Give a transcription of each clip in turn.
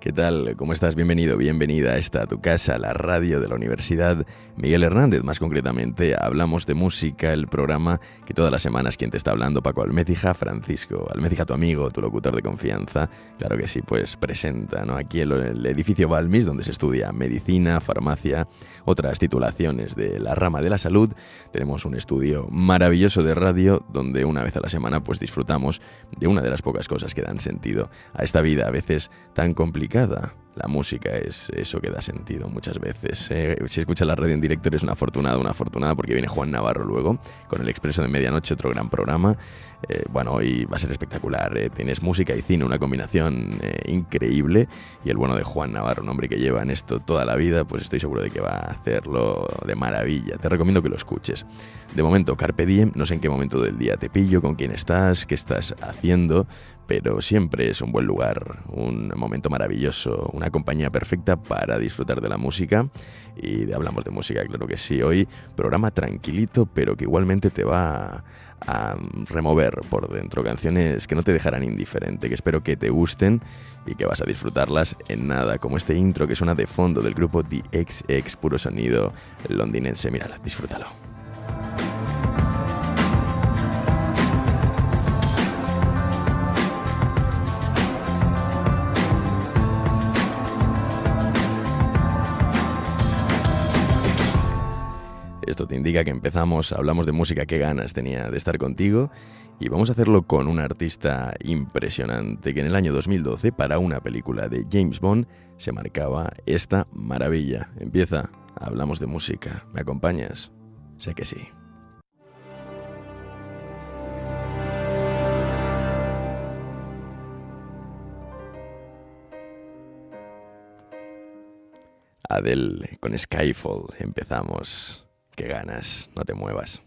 ¿Qué tal? ¿Cómo estás? Bienvenido, bienvenida a esta tu casa, la radio de la Universidad Miguel Hernández. Más concretamente, hablamos de música, el programa que todas las semanas quien te está hablando, Paco Almecija, Francisco Almecija, tu amigo, tu locutor de confianza. Claro que sí, pues presenta, ¿no? Aquí el, edificio Balmis, donde se estudia medicina, farmacia, otras titulaciones de la rama de la salud. Tenemos un estudio maravilloso de radio donde una vez a la semana pues disfrutamos de una de las pocas cosas que dan sentido a esta vida a veces tan complicada la música es eso que da sentido muchas veces. Eh, si escuchas la radio en directo eres una afortunada, una afortunada porque viene Juan Navarro luego con el Expreso de Medianoche, otro gran programa. Eh, bueno, hoy va a ser espectacular. Eh. Tienes música y cine, una combinación increíble. Y el bueno de Juan Navarro, un hombre que lleva en esto toda la vida, pues estoy seguro de que va a hacerlo de maravilla. Te recomiendo que lo escuches. De momento, Carpe Diem, no sé en qué momento del día te pillo, con quién estás, qué estás haciendo, pero siempre es un buen lugar, un momento maravilloso, una compañía perfecta para disfrutar de la música. Y hablamos de música, claro que sí. Hoy programa tranquilito, pero que igualmente te va a remover por dentro canciones que no te dejarán indiferente, que espero que te gusten y que vas a disfrutarlas en nada, como este intro que suena de fondo del grupo The XX, puro sonido londinense. Mírala, disfrútalo. Esto te indica que empezamos, hablamos de música, qué ganas tenía de estar contigo y vamos a hacerlo con un artista impresionante que en el año 2012 para una película de James Bond se marcaba esta maravilla. Empieza, hablamos de música. ¿Me acompañas? Sé que sí. Adele con Skyfall empezamos. Qué ganas, no te muevas.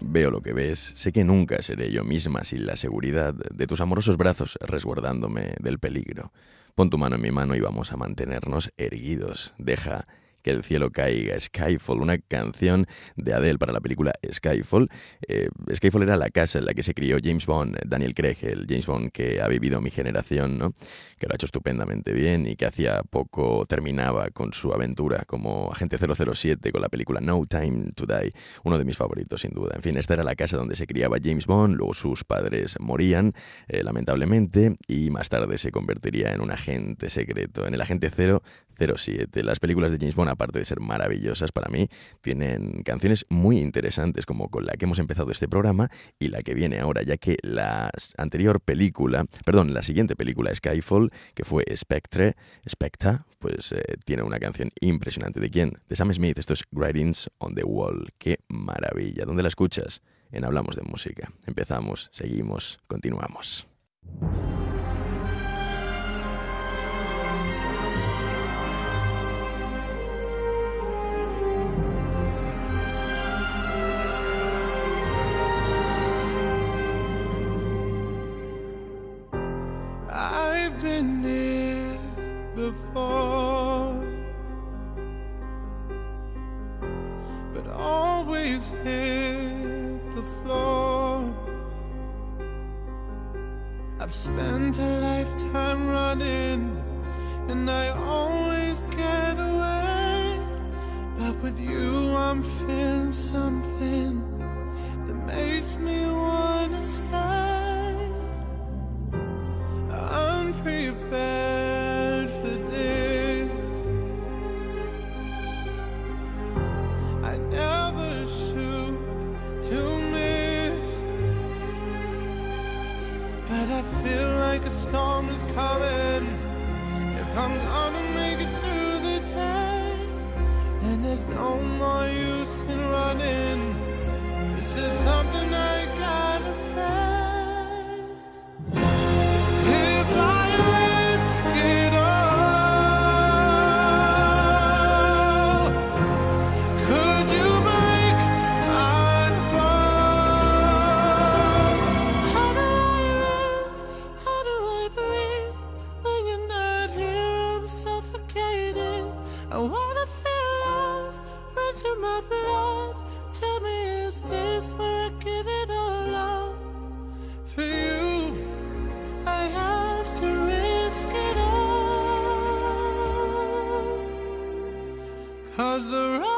Veo lo que ves, sé que nunca seré yo misma sin la seguridad de tus amorosos brazos resguardándome del peligro. Pon tu mano en mi mano y vamos a mantenernos erguidos. Deja que el cielo caiga, Skyfall, una canción de Adele para la película Skyfall. Eh, Skyfall era la casa en la que se crió James Bond, Daniel Craig, el James Bond que ha vivido mi generación, ¿no? que lo ha hecho estupendamente bien y que hacía poco terminaba con su aventura como agente 007 con la película No Time to Die, uno de mis favoritos sin duda. En fin, esta era la casa donde se criaba James Bond, luego sus padres morían, eh, lamentablemente, y más tarde se convertiría en un agente secreto, en el agente 007. Las películas de James Bond aparte de ser maravillosas para mí, tienen canciones muy interesantes como con la que hemos empezado este programa y la que viene ahora, ya que la anterior película, perdón, la siguiente película Skyfall, que fue Spectre, Specta, pues eh, tiene una canción impresionante. ¿De quién? De Sam Smith. Esto es Writings on the Wall. ¡Qué maravilla! ¿Dónde la escuchas? En Hablamos de Música. Empezamos, seguimos, continuamos. And I always get away. But with you, I'm feeling something that makes me wanna stay. I'm prepared for this. I never shoot to miss, but I feel like a storm is coming. If I'm gonna make it through the day, then there's no more use in running. This is something I How's the road?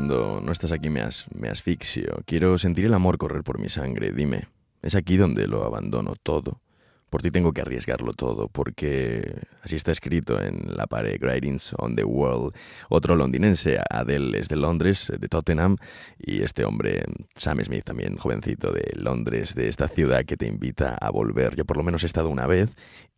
Cuando no estás aquí me, me asfixio. Quiero sentir el amor correr por mi sangre. Dime, ¿es aquí donde lo abandono todo? Por ti tengo que arriesgarlo todo, porque así está escrito en la pared Writings on the World. Otro londinense, Adele, es de Londres, de Tottenham, y este hombre, Sam Smith, también jovencito de Londres, de esta ciudad que te invita a volver. Yo por lo menos he estado una vez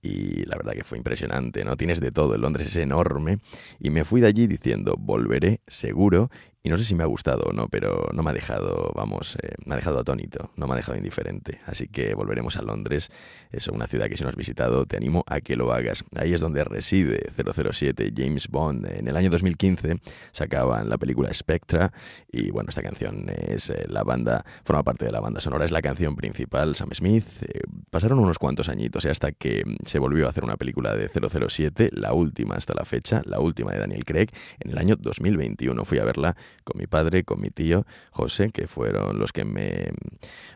y la verdad que fue impresionante, ¿no? Tienes de todo, Londres es enorme, y me fui de allí diciendo, volveré seguro, y no sé si me ha gustado o no, pero no me ha dejado, vamos, eh, me ha dejado atónito, no me ha dejado indiferente. Así que volveremos a Londres. Es una ciudad que si no has visitado, te animo a que lo hagas. Ahí es donde reside 007 James Bond. En el año 2015 sacaban la película Spectra y bueno, esta canción es eh, la banda, forma parte de la banda sonora, es la canción principal, Sam Smith. Eh, pasaron unos cuantos añitos hasta que se volvió a hacer una película de 007, la última hasta la fecha, la última de Daniel Craig, en el año 2021. Fui a verla con mi padre, con mi tío José, que fueron los que me,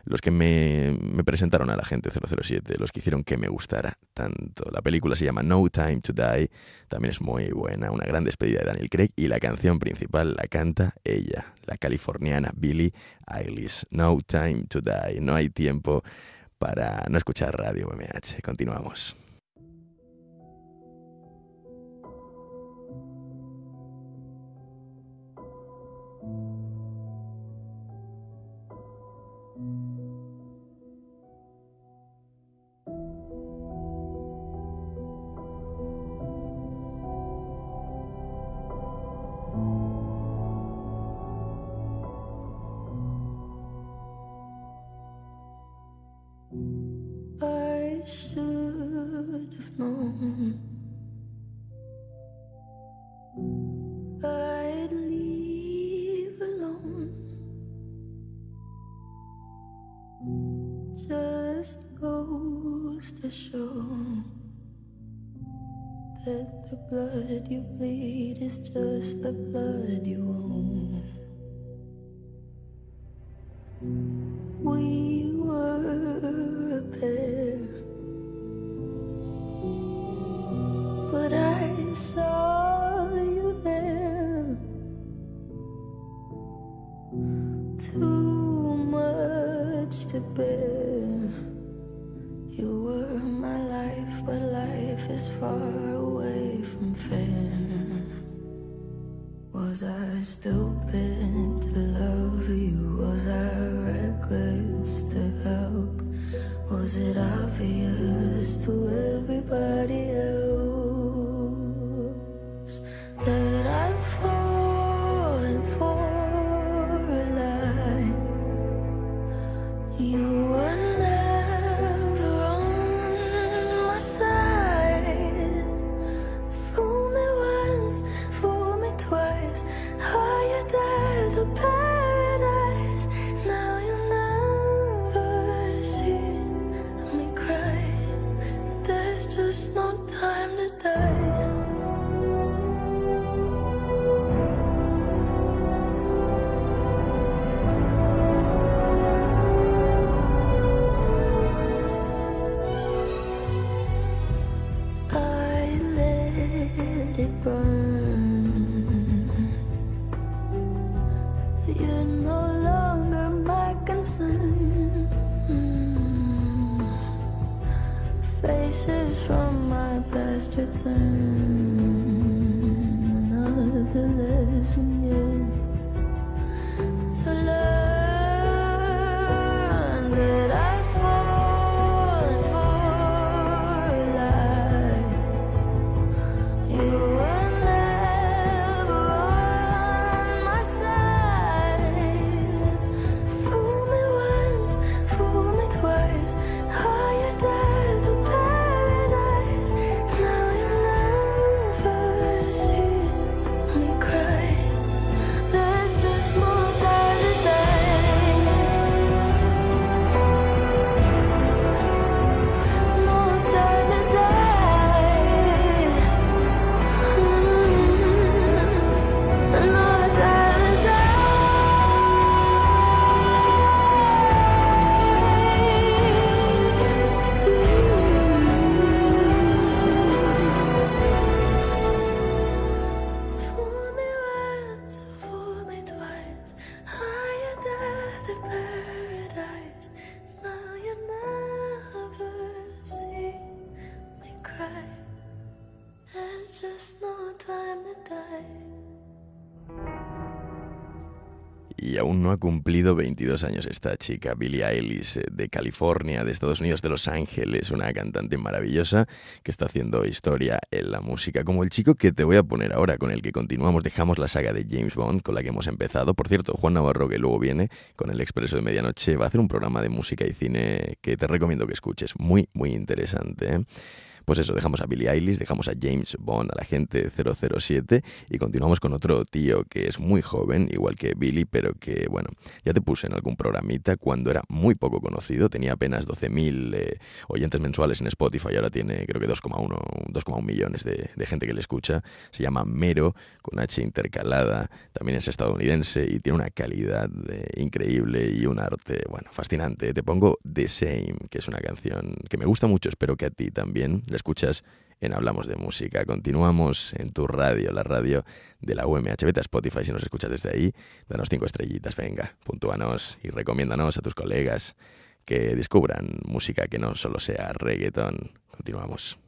los que me, me presentaron a la gente 007, los que hicieron que me gustara tanto. La película se llama No Time to Die, también es muy buena, una gran despedida de Daniel Craig y la canción principal la canta ella, la californiana Billie Eilish. No Time to Die, no hay tiempo para no escuchar radio MH. Continuamos. but cumplido 22 años esta chica, Billie Eilish, eh, de California, de Estados Unidos, de Los Ángeles, una cantante maravillosa que está haciendo historia en la música, como el chico que te voy a poner ahora, con el que continuamos, dejamos la saga de James Bond, con la que hemos empezado. Por cierto, Juan Navarro, que luego viene con el Expreso de Medianoche, va a hacer un programa de música y cine que te recomiendo que escuches, muy, muy interesante. ¿eh? Pues eso, dejamos a Billie Eilish, dejamos a James Bond, a la gente 007 y continuamos con otro tío que es muy joven, igual que Billy, pero que, bueno, ya te puse en algún programita cuando era muy poco conocido, tenía apenas 12.000 eh, oyentes mensuales en Spotify, ahora tiene creo que 2,1 2,1 millones de, de gente que le escucha, se llama Mero, con H intercalada, también es estadounidense y tiene una calidad eh, increíble y un arte, bueno, fascinante. Te pongo The Same, que es una canción que me gusta mucho, espero que a ti también escuchas en Hablamos de Música. Continuamos en tu radio, la radio de la UMH. Vete a Spotify si nos escuchas desde ahí. Danos cinco estrellitas, venga, puntúanos y recomiéndanos a tus colegas que descubran música que no solo sea reggaeton. Continuamos.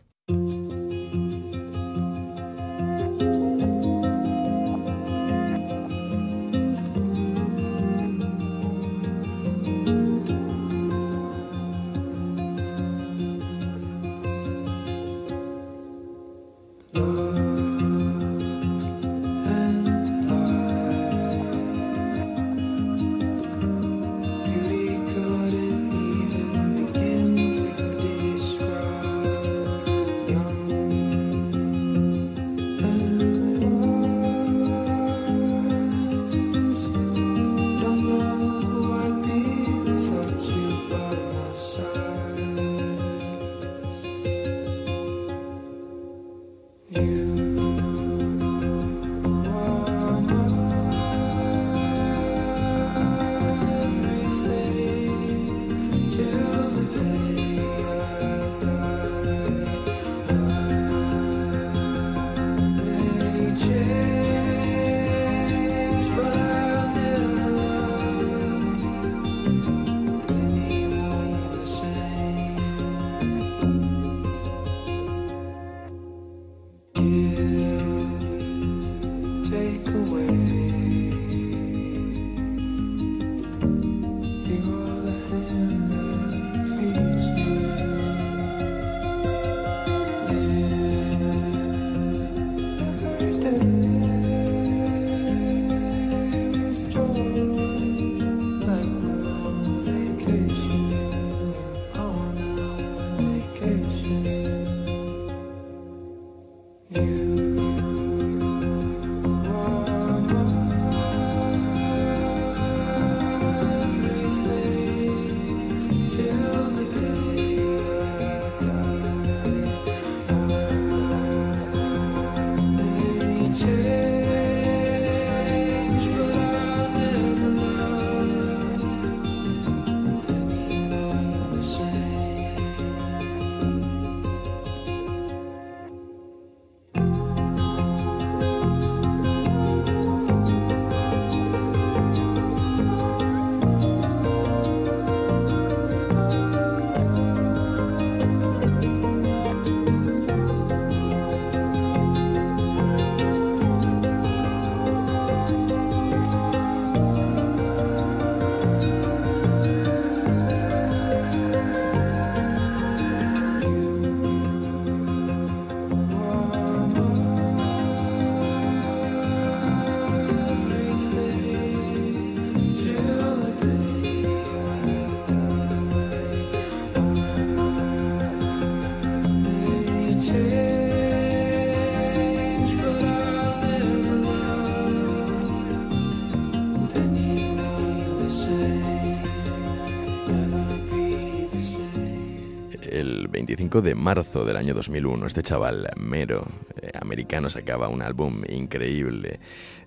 El 25 de marzo del año 2001, este chaval mero eh, americano sacaba un álbum increíble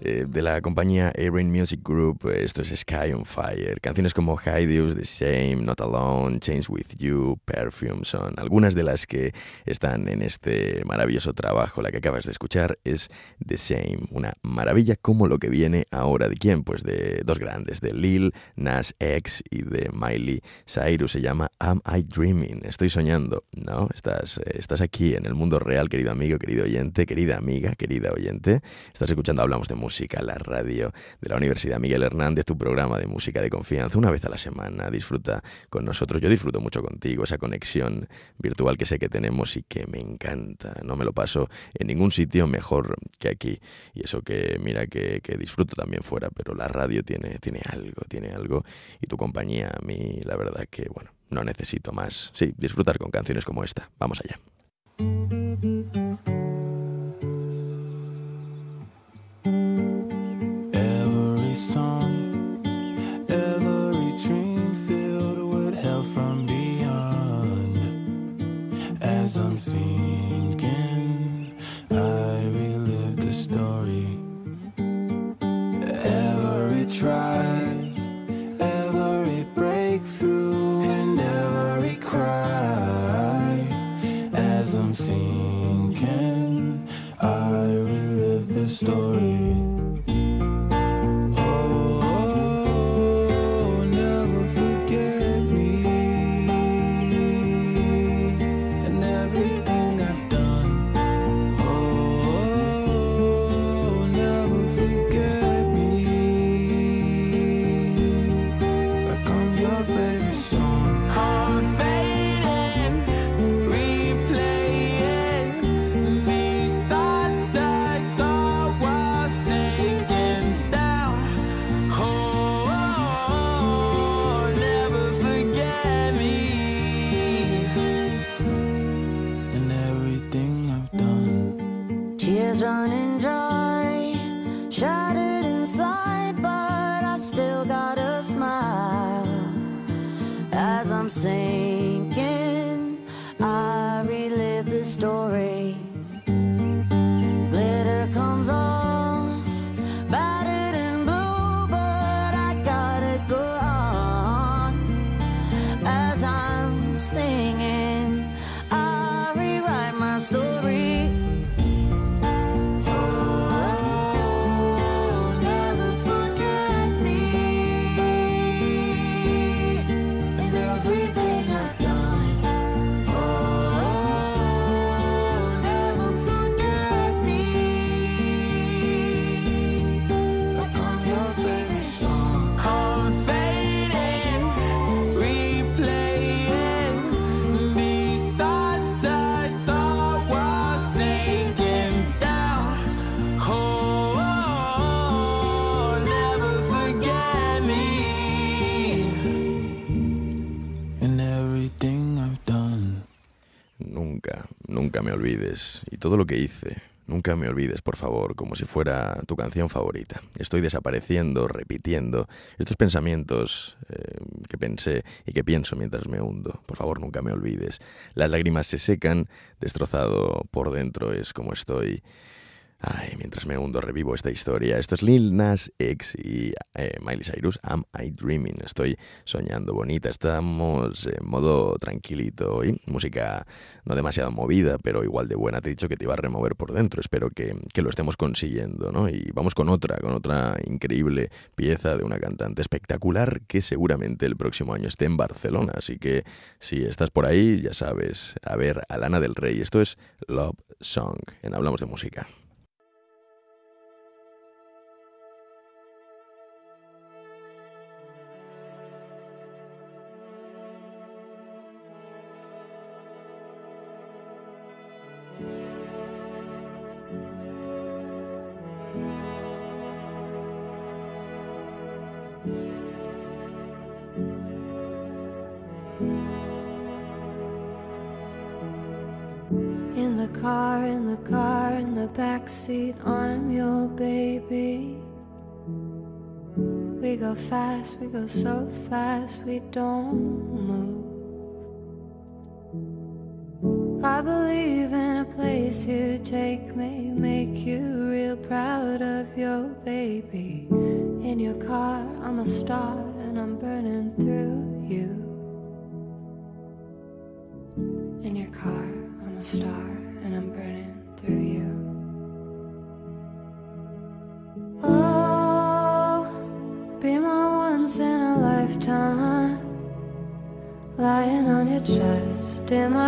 eh, de la compañía A-Rain Music Group. Esto es Sky on Fire. Canciones como Hideous, The Same, Not Alone, Change With You, Perfume son algunas de las que están en este maravilloso trabajo. La que acabas de escuchar es The Same, una maravilla como lo que viene ahora. ¿De quién? Pues de dos grandes, de Lil Nas X y de Miley Cyrus. Se llama Am I Dreaming? Estoy soñando. No, estás, eh, estás aquí en el mundo real, querido amigo, querido oyente, querida amiga, querida oyente. Estás escuchando Hablamos de Música, la radio de la Universidad Miguel Hernández, tu programa de música de confianza, una vez a la semana. Disfruta con nosotros. Yo disfruto mucho contigo, esa conexión virtual que sé que tenemos y que me encanta. No me lo paso en ningún sitio mejor que aquí. Y eso que, mira, que, que disfruto también fuera, pero la radio tiene, tiene algo, tiene algo. Y tu compañía, a mí, la verdad que, bueno, no necesito más. Sí, disfrutar con canciones como esta. Vamos allá. Todo lo que hice, nunca me olvides, por favor, como si fuera tu canción favorita. Estoy desapareciendo, repitiendo estos pensamientos eh, que pensé y que pienso mientras me hundo. Por favor, nunca me olvides. Las lágrimas se secan, destrozado por dentro es como estoy. Ay, mientras me hundo revivo esta historia. Esto es Lil Nas X y eh, Miley Cyrus. Am I Dreaming? Estoy soñando bonita. Estamos en modo tranquilito hoy. Música no demasiado movida, pero igual de buena. Te he dicho que te iba a remover por dentro. Espero que, que lo estemos consiguiendo, ¿no? Y vamos con otra, con otra increíble pieza de una cantante espectacular que seguramente el próximo año esté en Barcelona. Así que si estás por ahí, ya sabes, a ver a Lana del Rey. Esto es Love Song en Hablamos de Música. Car, in the car, in the back seat, I'm your baby. We go fast, we go so fast, we don't move. I believe in a place you take me, make you real proud of your baby. In your car, I'm a star and I'm burning through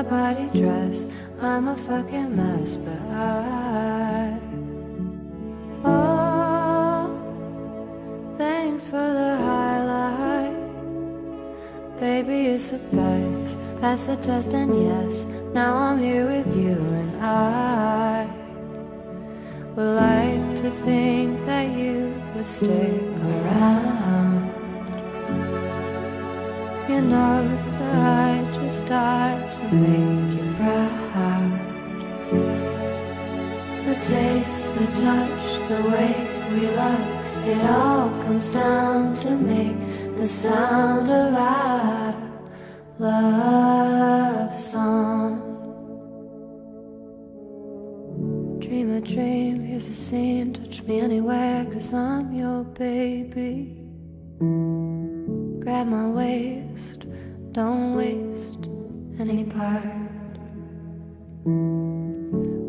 body dress. I'm a fucking mess, but I. Oh, thanks for the highlight. Baby, it's the best. Pass the test, and yes, now I'm here with you, and I would like to think that you would stick around. You know died to make you proud. The taste, the touch, the way we love, it all comes down to make the sound of our love song. Dream a dream, here's a scene, touch me anywhere, cause I'm your baby. Grab my waist, don't waste any part.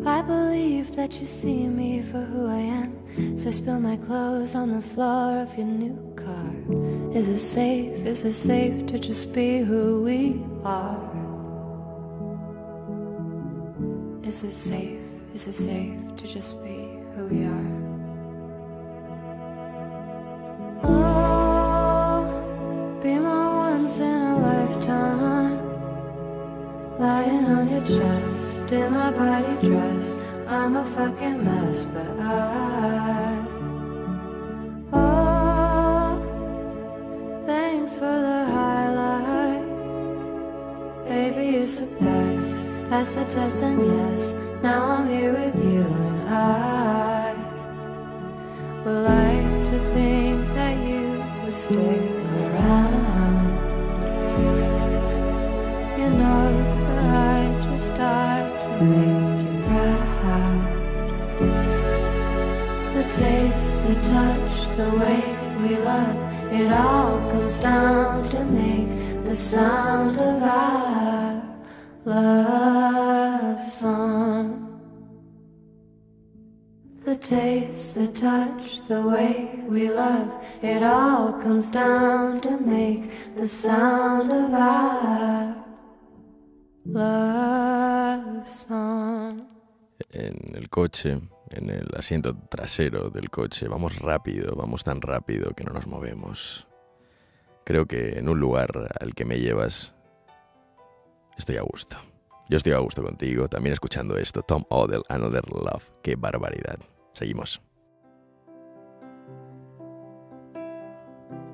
I believe that you see me for who I am, so I spill my clothes on the floor of your new car. Is it safe? Is it safe to just be who we are? Is it safe? Is it safe to just be who we are? My body dress. I'm a fucking mess, but I. Oh, thanks for the highlight. Baby, it's the best. Pass the test, and yes, now I'm here with you, and I it all comes down to make the sound of our love song. En el coche, en el asiento trasero del coche, vamos rápido, vamos tan rápido que no nos movemos. Creo que en un lugar al que me llevas estoy a gusto. Yo estoy a gusto contigo, también escuchando esto. Tom Odell, Another Love. Qué barbaridad. Seguimos.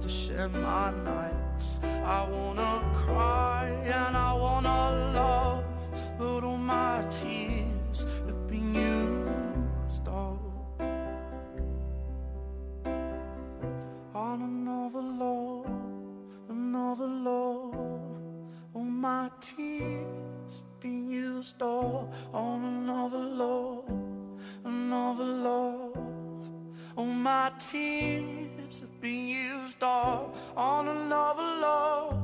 to share my nights. I wanna cry and I wanna love, but all my tears have been used up on another love, another love. All my tears have been used up on another love, another love. All my tears have been used up on another love,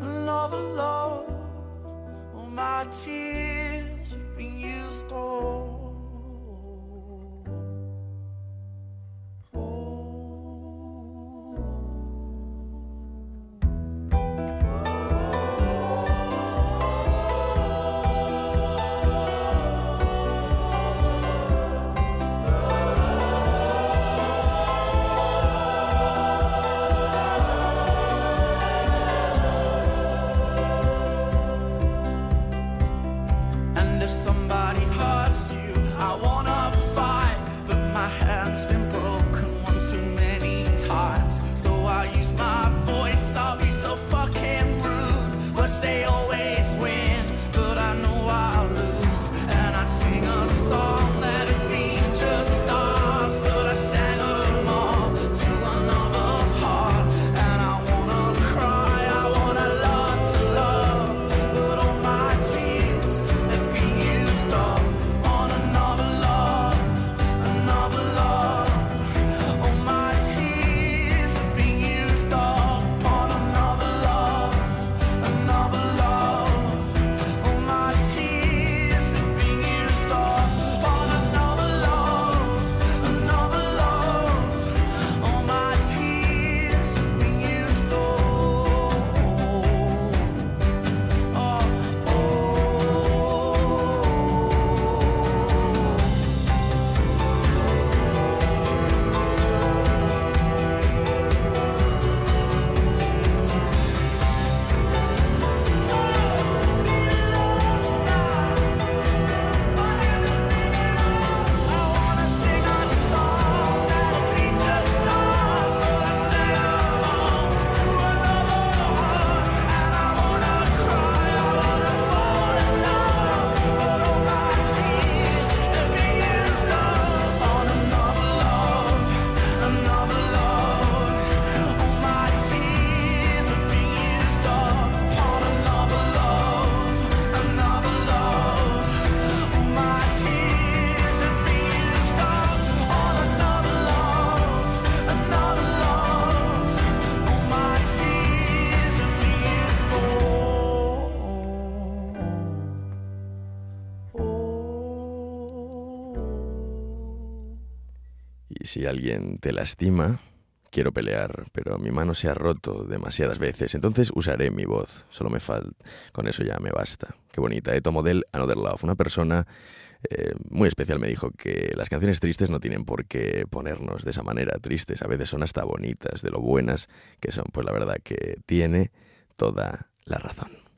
another love. All my tears have been used up. Si alguien te lastima, quiero pelear, pero mi mano se ha roto demasiadas veces, entonces usaré mi voz. Solo me falta, con eso ya me basta. Qué bonita, Eto Model Another Love. Una persona eh, muy especial me dijo que las canciones tristes no tienen por qué ponernos de esa manera tristes, a veces son hasta bonitas, de lo buenas que son. Pues la verdad que tiene toda la razón.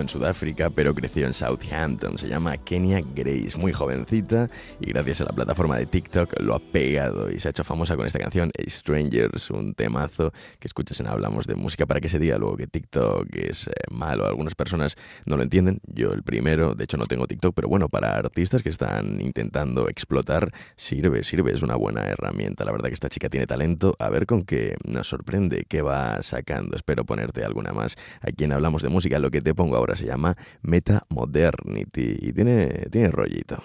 En Sudáfrica, pero creció en Southampton. Se llama Kenya Grace, muy jovencita y gracias a la plataforma de TikTok lo ha pegado y se ha hecho famosa con esta canción Strangers, un temazo que escuchas en Hablamos de Música para que se diga luego que TikTok es eh, malo. Algunas personas no lo entienden, yo el primero, de hecho no tengo TikTok, pero bueno, para artistas que están intentando explotar, sirve, sirve, es una buena herramienta. La verdad que esta chica tiene talento, a ver con qué nos sorprende, qué va sacando. Espero ponerte alguna más aquí en Hablamos de Música. Lo que te pongo ahora se llama Meta Modernity y tiene, tiene rollito.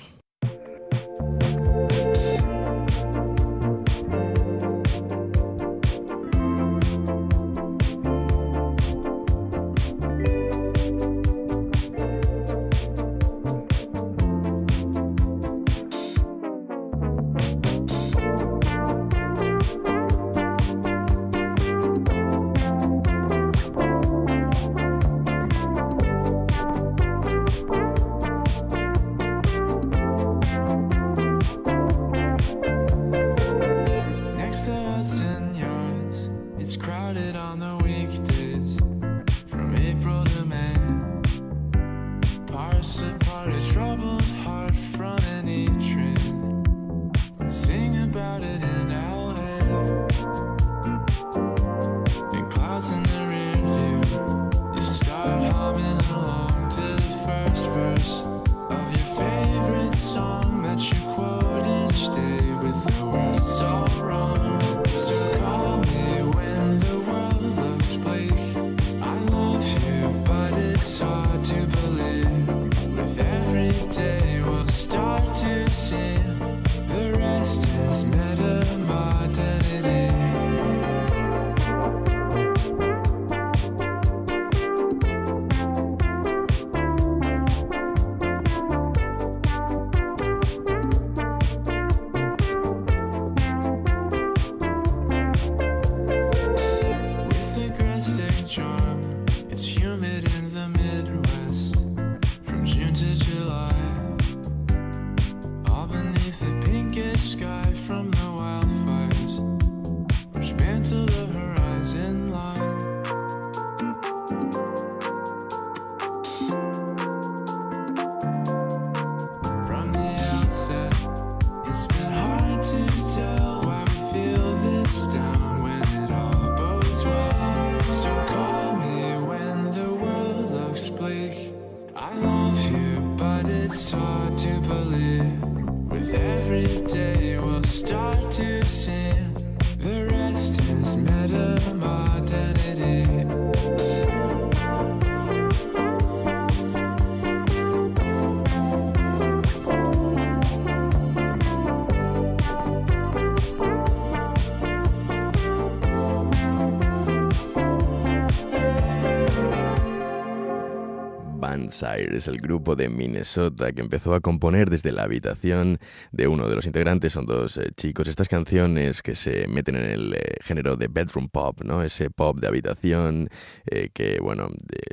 Es el grupo de Minnesota que empezó a componer desde la habitación de uno de los integrantes. Son dos eh, chicos. Estas canciones que se meten en el eh, género de bedroom pop, ¿no? Ese pop de habitación eh, que, bueno,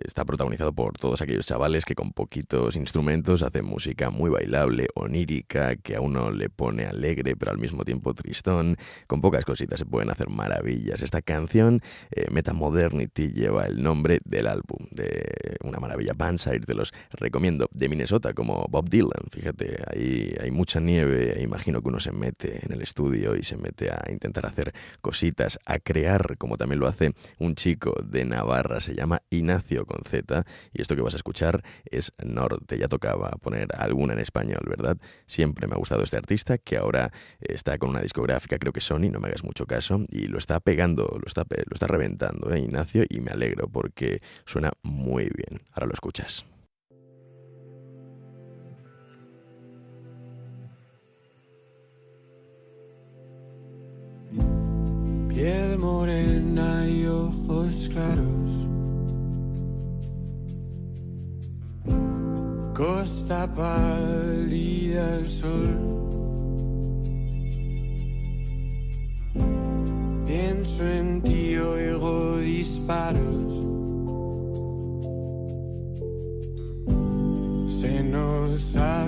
está protagonizado por todos aquellos chavales que con poquitos instrumentos hacen música muy bailable, onírica, que a uno le pone alegre, pero al mismo tiempo tristón. Con pocas cositas se pueden hacer maravillas. Esta canción, Metamodernity, lleva el nombre del álbum, de una maravilla. Bandsire, los recomiendo. De Minnesota, como Bob Dylan. Fíjate, ahí hay mucha nieve. imagino que uno se mete en el estudio y se mete a intentar hacer cositas, a crear, como también lo hace un chico de Navarra. Se llama Ignacio con Z. Y esto que vas a escuchar es Norte. Ya tocaba poner alguna en español, ¿verdad? Siempre me ha gustado este artista que ahora está con una discográfica, creo que Sony, no me hagas mucho caso, y lo está pegando, lo está, lo está reventando, ¿eh, Ignacio? Y me alegro porque suena muy bien. Ahora lo escuchas. Piel morena y ojos claros. Costa pálida al sol. Pienso en ti, oigo disparos. Se nos acabó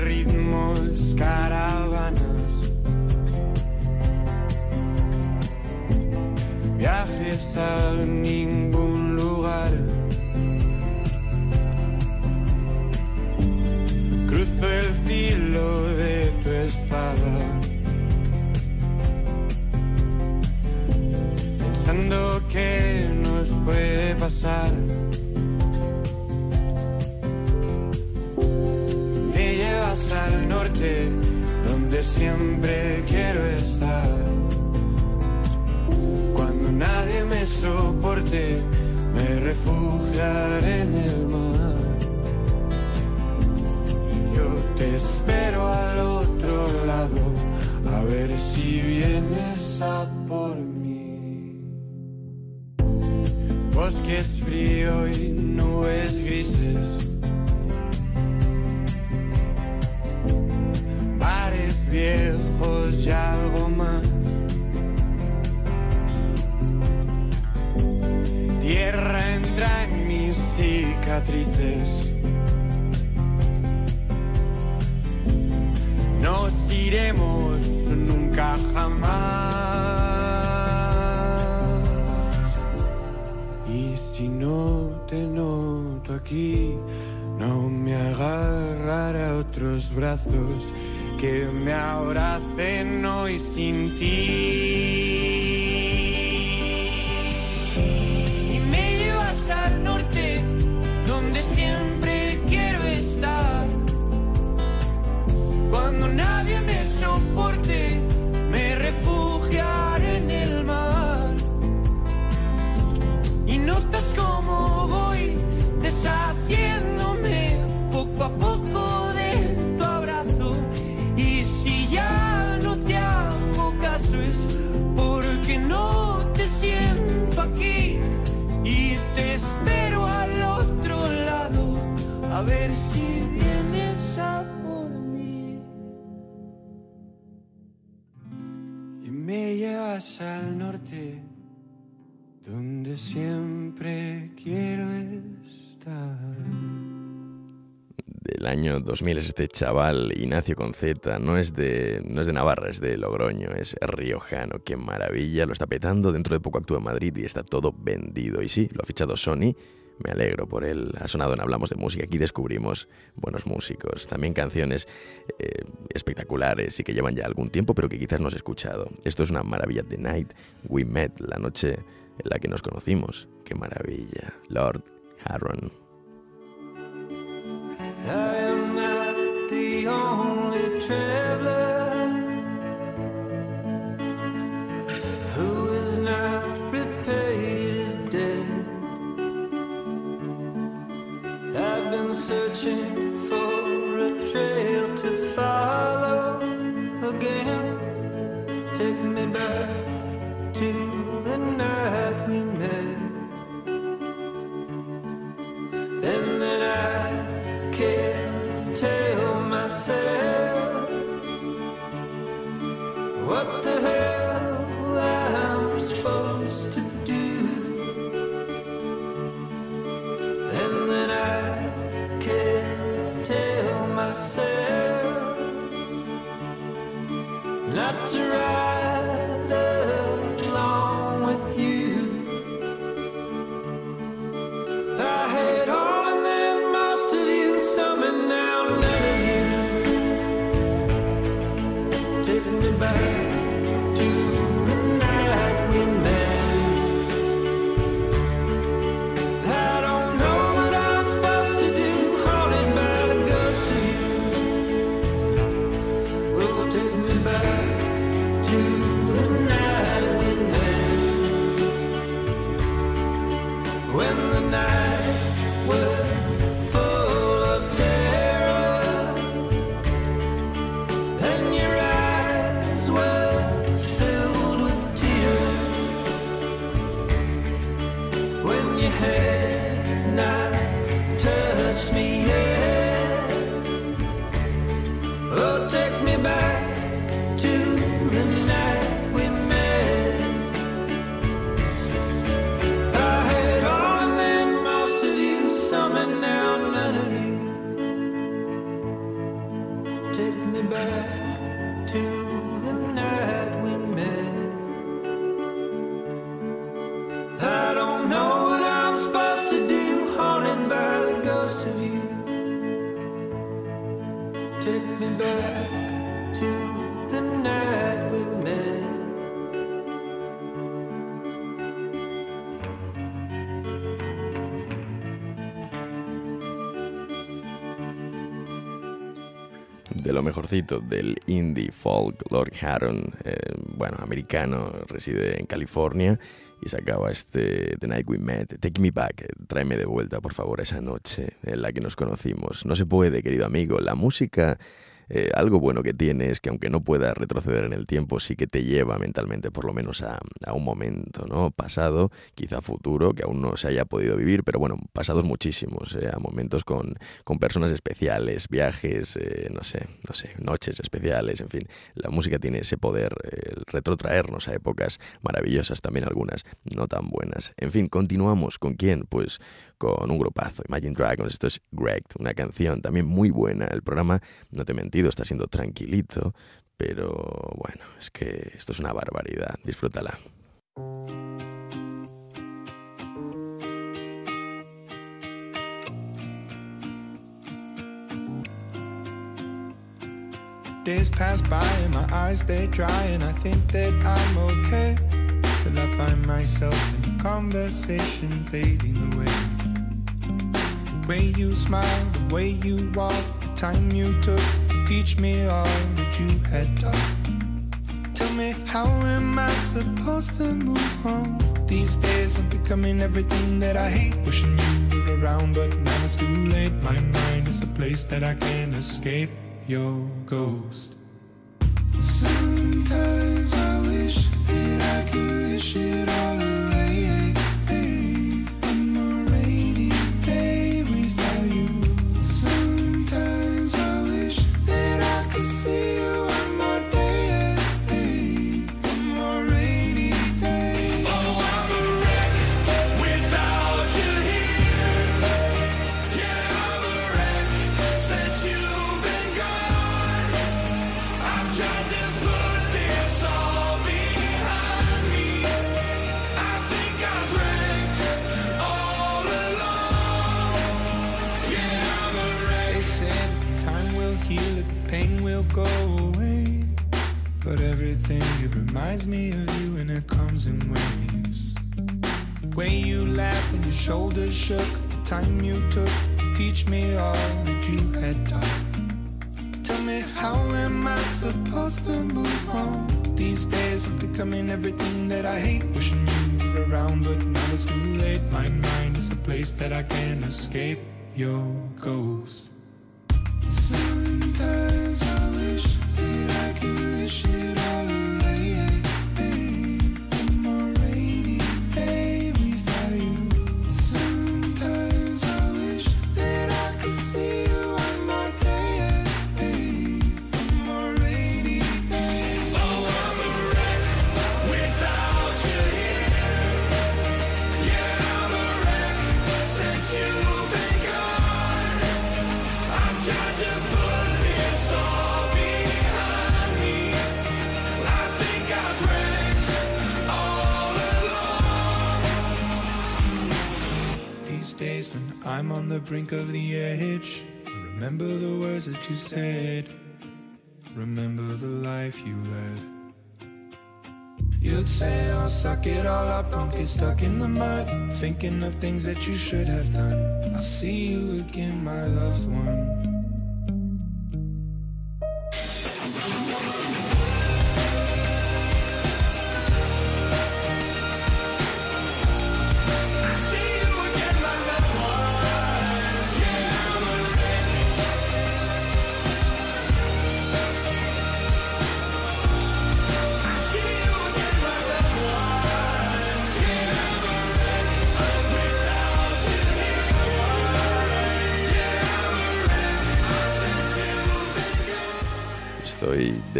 ritmos, caravanas. Viajes a me refugiaré en el mar. Y yo te espero al otro lado, a ver si vienes a por mí. Bosques frío y nubes Nos iremos nunca jamás. Y si no te noto aquí, no me agarraré a otros brazos que me abracen hoy sin ti. Del año 2000 es este chaval, Ignacio con Z, no es, de, no es de Navarra, es de Logroño, es riojano, qué maravilla, lo está petando, dentro de poco actúa en Madrid y está todo vendido. Y sí, lo ha fichado Sony Me alegro por él. Ha sonado en Hablamos de Música. Aquí descubrimos buenos músicos. También canciones eh, espectaculares y que llevan ya algún tiempo, pero que quizás no has escuchado. Esto es una maravilla. The Night We Met, la noche en la que nos conocimos. ¡Qué maravilla! Lord Harron. Again. Take me back to the night we met. Not Take me back to the night lo mejorcito del indie folk, Lord Harron, eh, bueno, americano, reside en California y sacaba este The Night We Met, Take Me Back, tráeme de vuelta por favor esa noche en la que nos conocimos. No se puede, querido amigo, la música... eh, algo bueno que tiene es que aunque no pueda retroceder en el tiempo, sí que te lleva mentalmente por lo menos a, a un momento, ¿no? Pasado, quizá futuro, que aún no se haya podido vivir, pero bueno, pasados muchísimos, ¿eh? a momentos con, con personas especiales, viajes, eh, no sé, no sé, noches especiales, en fin. La música tiene ese poder, retrotraernos a épocas maravillosas, también algunas no tan buenas. En fin, continuamos. ¿Con quién? Pues con un grupazo, Imagine Dragons. Esto es Greg, una canción también muy buena. El programa, no te he mentido, está siendo tranquilito, pero bueno, es que esto es una barbaridad. Disfrútala. Days pass by and my eyes they dry and I think that I'm okay till I find myself in a conversation fading away. The way you smile, the way you walk, the time you took to teach me all that you had taught. Tell me how am I supposed to move on? These days I'm becoming everything that I hate. Wishing you were around, but now it's too late. My mind is a place that I can't escape your ghost. Sometimes I wish that I could wish it all place that I can't escape your brink of the edge, remember the words that you said. Remember the life you led. You'd say, I'll suck it all up, don't get stuck in the mud. Thinking of things that you should have done. I'll see you again, my loved one.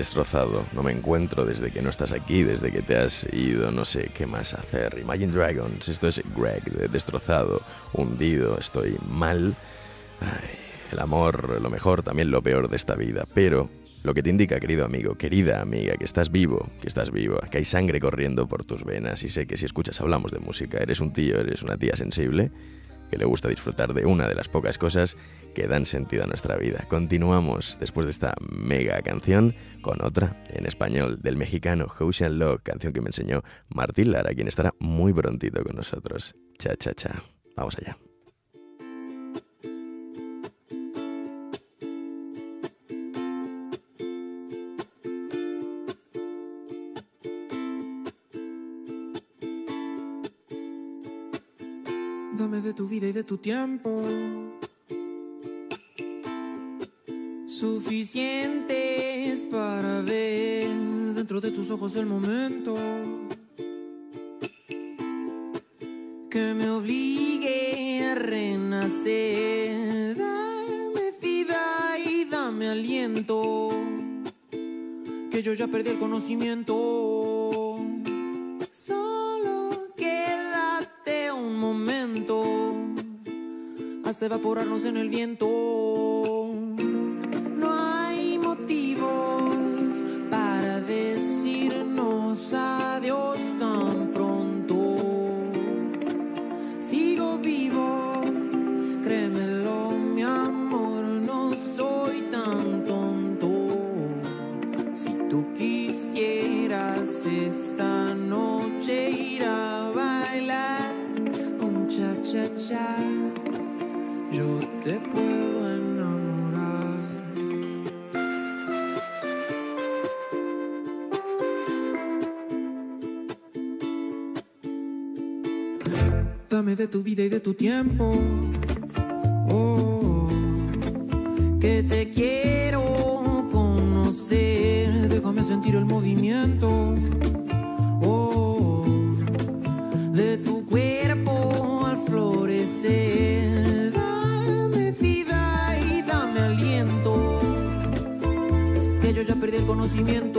Destrozado, no me encuentro desde que no estás aquí, desde que te has ido, no sé qué más hacer. Imagine Dragons, esto es Greg, de destrozado, hundido, estoy mal. El amor, lo mejor, también lo peor de esta vida, pero lo que te indica, querido amigo, querida amiga, que estás vivo, que estás viva, que hay sangre corriendo por tus venas y sé que si escuchas hablamos de música, eres un tío, eres una tía sensible, que le gusta disfrutar de una de las pocas cosas que dan sentido a nuestra vida. Continuamos después de esta mega canción con otra en español del mexicano Ocean Love, canción que me enseñó Martín Lara, quien estará muy prontito con nosotros. Cha, cha, cha. Vamos allá. Tu tiempo. Suficientes para ver dentro de tus ojos el momento que me obligue a renacer. Dame vida y dame aliento, que yo ya perdí el conocimiento. Evaporarnos en el viento. Tu vida y de tu tiempo. Oh, que te quiero conocer. Déjame sentir el movimiento. Oh, de tu cuerpo al florecer. Dame vida y dame aliento. Que yo ya perdí el conocimiento.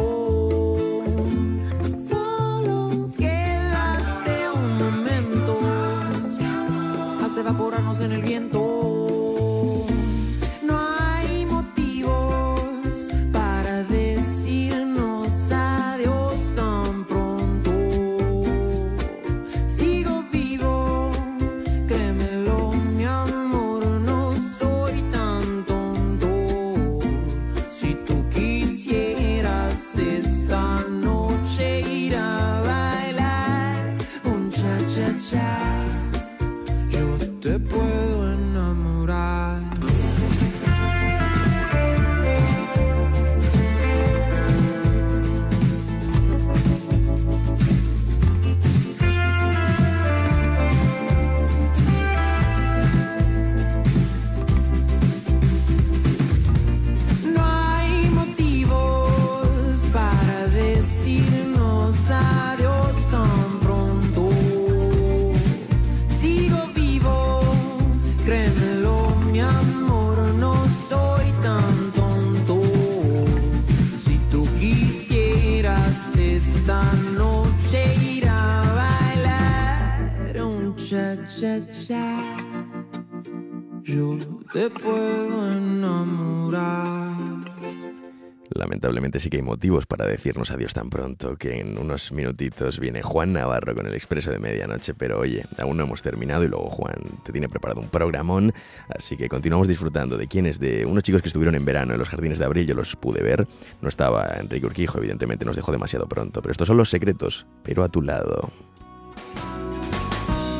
Sí que hay motivos para decirnos adiós tan pronto, que en unos minutitos viene Juan Navarro con el expreso de medianoche, pero oye, aún no hemos terminado y luego Juan te tiene preparado un programón, así que continuamos disfrutando de quienes, de unos chicos que estuvieron en verano en los jardines de abril, yo los pude ver, no estaba Enrique Urquijo, evidentemente nos dejó demasiado pronto, pero estos son los secretos, pero a tu lado.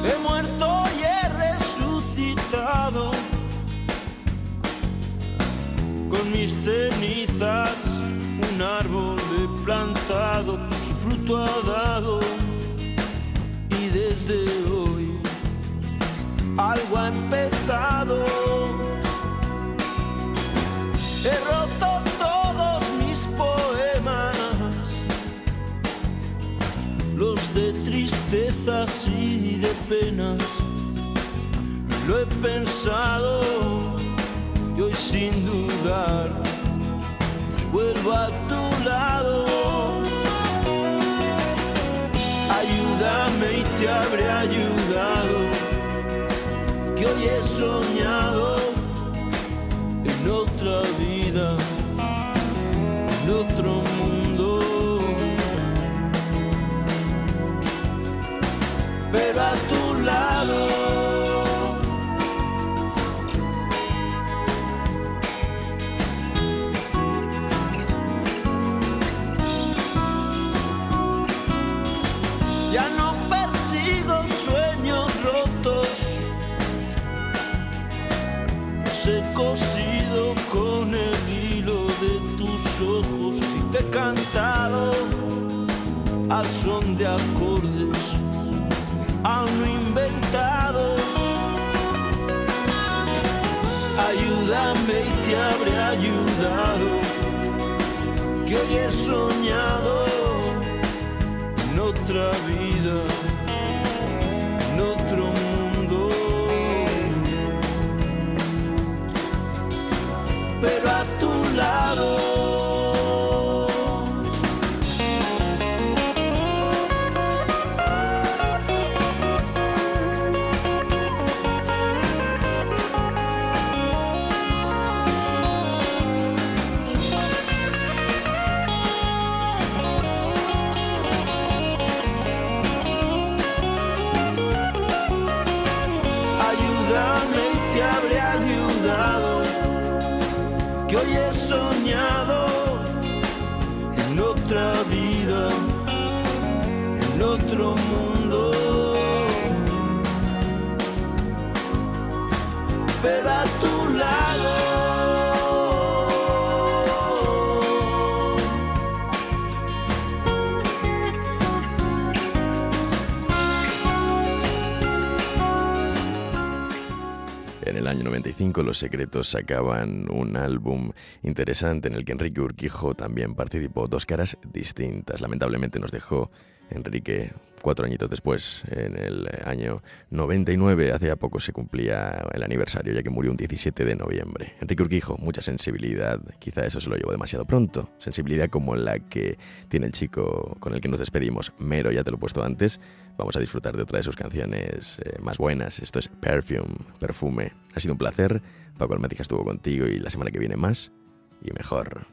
He muerto y he resucitado con mis cenizas. Árbol he plantado, su fruto ha dado y desde hoy algo ha empezado. He roto todos mis poemas los de tristezas y de penas. Lo he pensado y hoy sin dudar vuelvo a tu lado. Ayúdame y te habré ayudado, que hoy he soñado en otra vida, en otro mundo. pero a tu con el hilo de tus ojos y te he cantado al son de acordes aún inventados. Ayúdame y te habré ayudado, que hoy he soñado en otra vida, otra vida, en otro mundo. Año 95 Los Secretos sacaban un álbum interesante en el que Enrique Urquijo también participó, dos caras distintas. Lamentablemente nos dejó Enrique cuatro añitos después, en el año 99, hace poco se cumplía el aniversario, ya que murió un 17 de noviembre. Enrique Urquijo, mucha sensibilidad, quizá eso se lo llevó demasiado pronto, sensibilidad como la que tiene el chico con el que nos despedimos, Mero, ya te lo he puesto antes, vamos a disfrutar de otra de sus canciones eh, más buenas, esto es Perfume, Perfume. Ha sido un placer, Paco Almética estuvo contigo y la semana que viene más y mejor.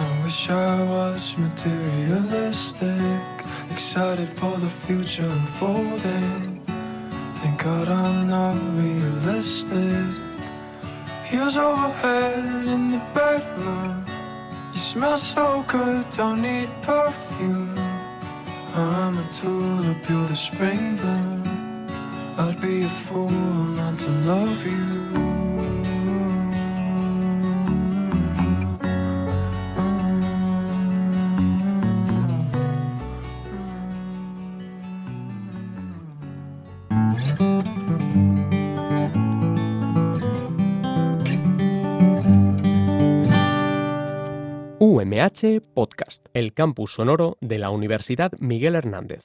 I wish I was materialistic, excited for the future unfolding. Thank God I'm not realistic. Heels overhead in the bedroom. You smell so good, don't need perfume. I'm a tulip, you're the spring bloom. I'd be a fool not to love you. UMH Podcast, el campus sonoro de la Universidad Miguel Hernández.